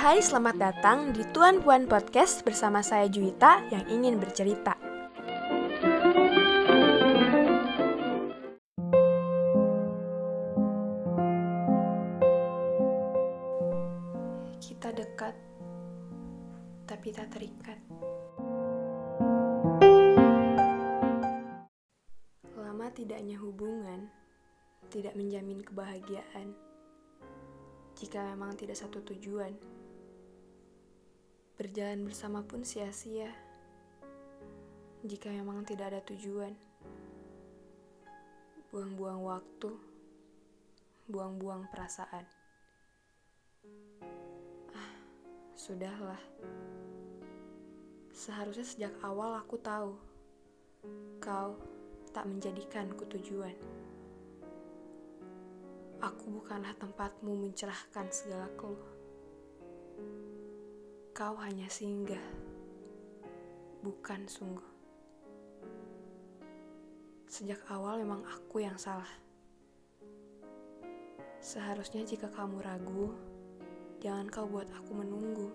Hai, selamat datang di Tuan Puan Podcast bersama saya Juwita yang ingin bercerita. Kita dekat, tapi tak terikat. Lama tidaknya hubungan tidak menjamin kebahagiaan jika memang tidak satu tujuan. Berjalan bersama pun sia-sia jika memang tidak ada tujuan. Buang-buang waktu, buang-buang perasaan. Ah, sudahlah. Seharusnya sejak awal aku tahu kau tak menjadikanku tujuan. Aku bukanlah tempatmu mencerahkan segala keluh. Kau hanya singgah, bukan sungguh. Sejak awal memang aku yang salah. Seharusnya jika kamu ragu, jangan kau buat aku menunggu.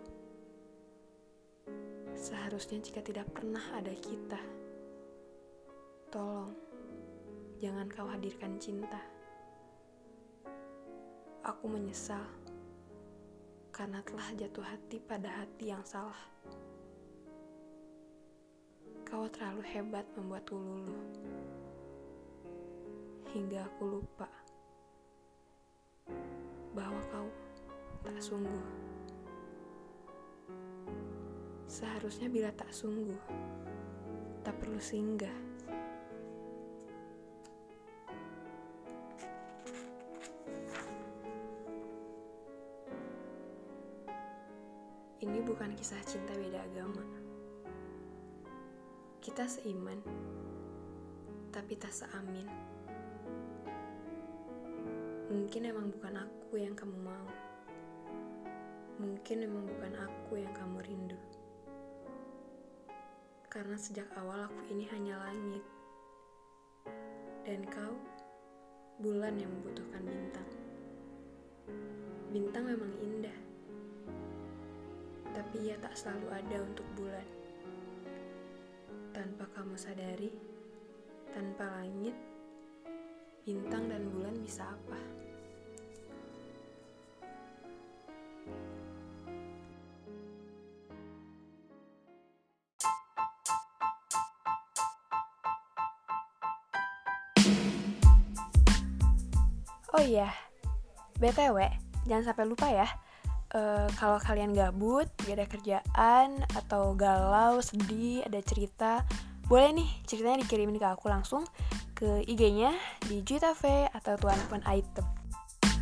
Seharusnya jika tidak pernah ada kita, tolong jangan kau hadirkan cinta. Aku menyesal karena telah jatuh hati pada hati yang salah. Kau terlalu hebat membuatku luluh, hingga aku lupa bahwa kau tak sungguh. Seharusnya bila tak sungguh, tak perlu singgah. Ini bukan kisah cinta beda agama. Kita seiman, tapi tak seamin. Mungkin emang bukan aku yang kamu mau. Mungkin emang bukan aku yang kamu rindu. Karena sejak awal aku ini hanya langit. Dan kau, bulan yang membutuhkan bintang. Bintang memang indah tapi ia tak selalu ada untuk bulan. Tanpa kamu sadari, tanpa langit, bintang dan bulan bisa apa? Oh iya, BTW, jangan sampai lupa ya uh, kalau kalian gabut, gak ada kerjaan, atau galau, sedih, ada cerita, boleh nih ceritanya dikirimin ke aku langsung ke IG-nya di Juitafe atau Tuan Pun Item.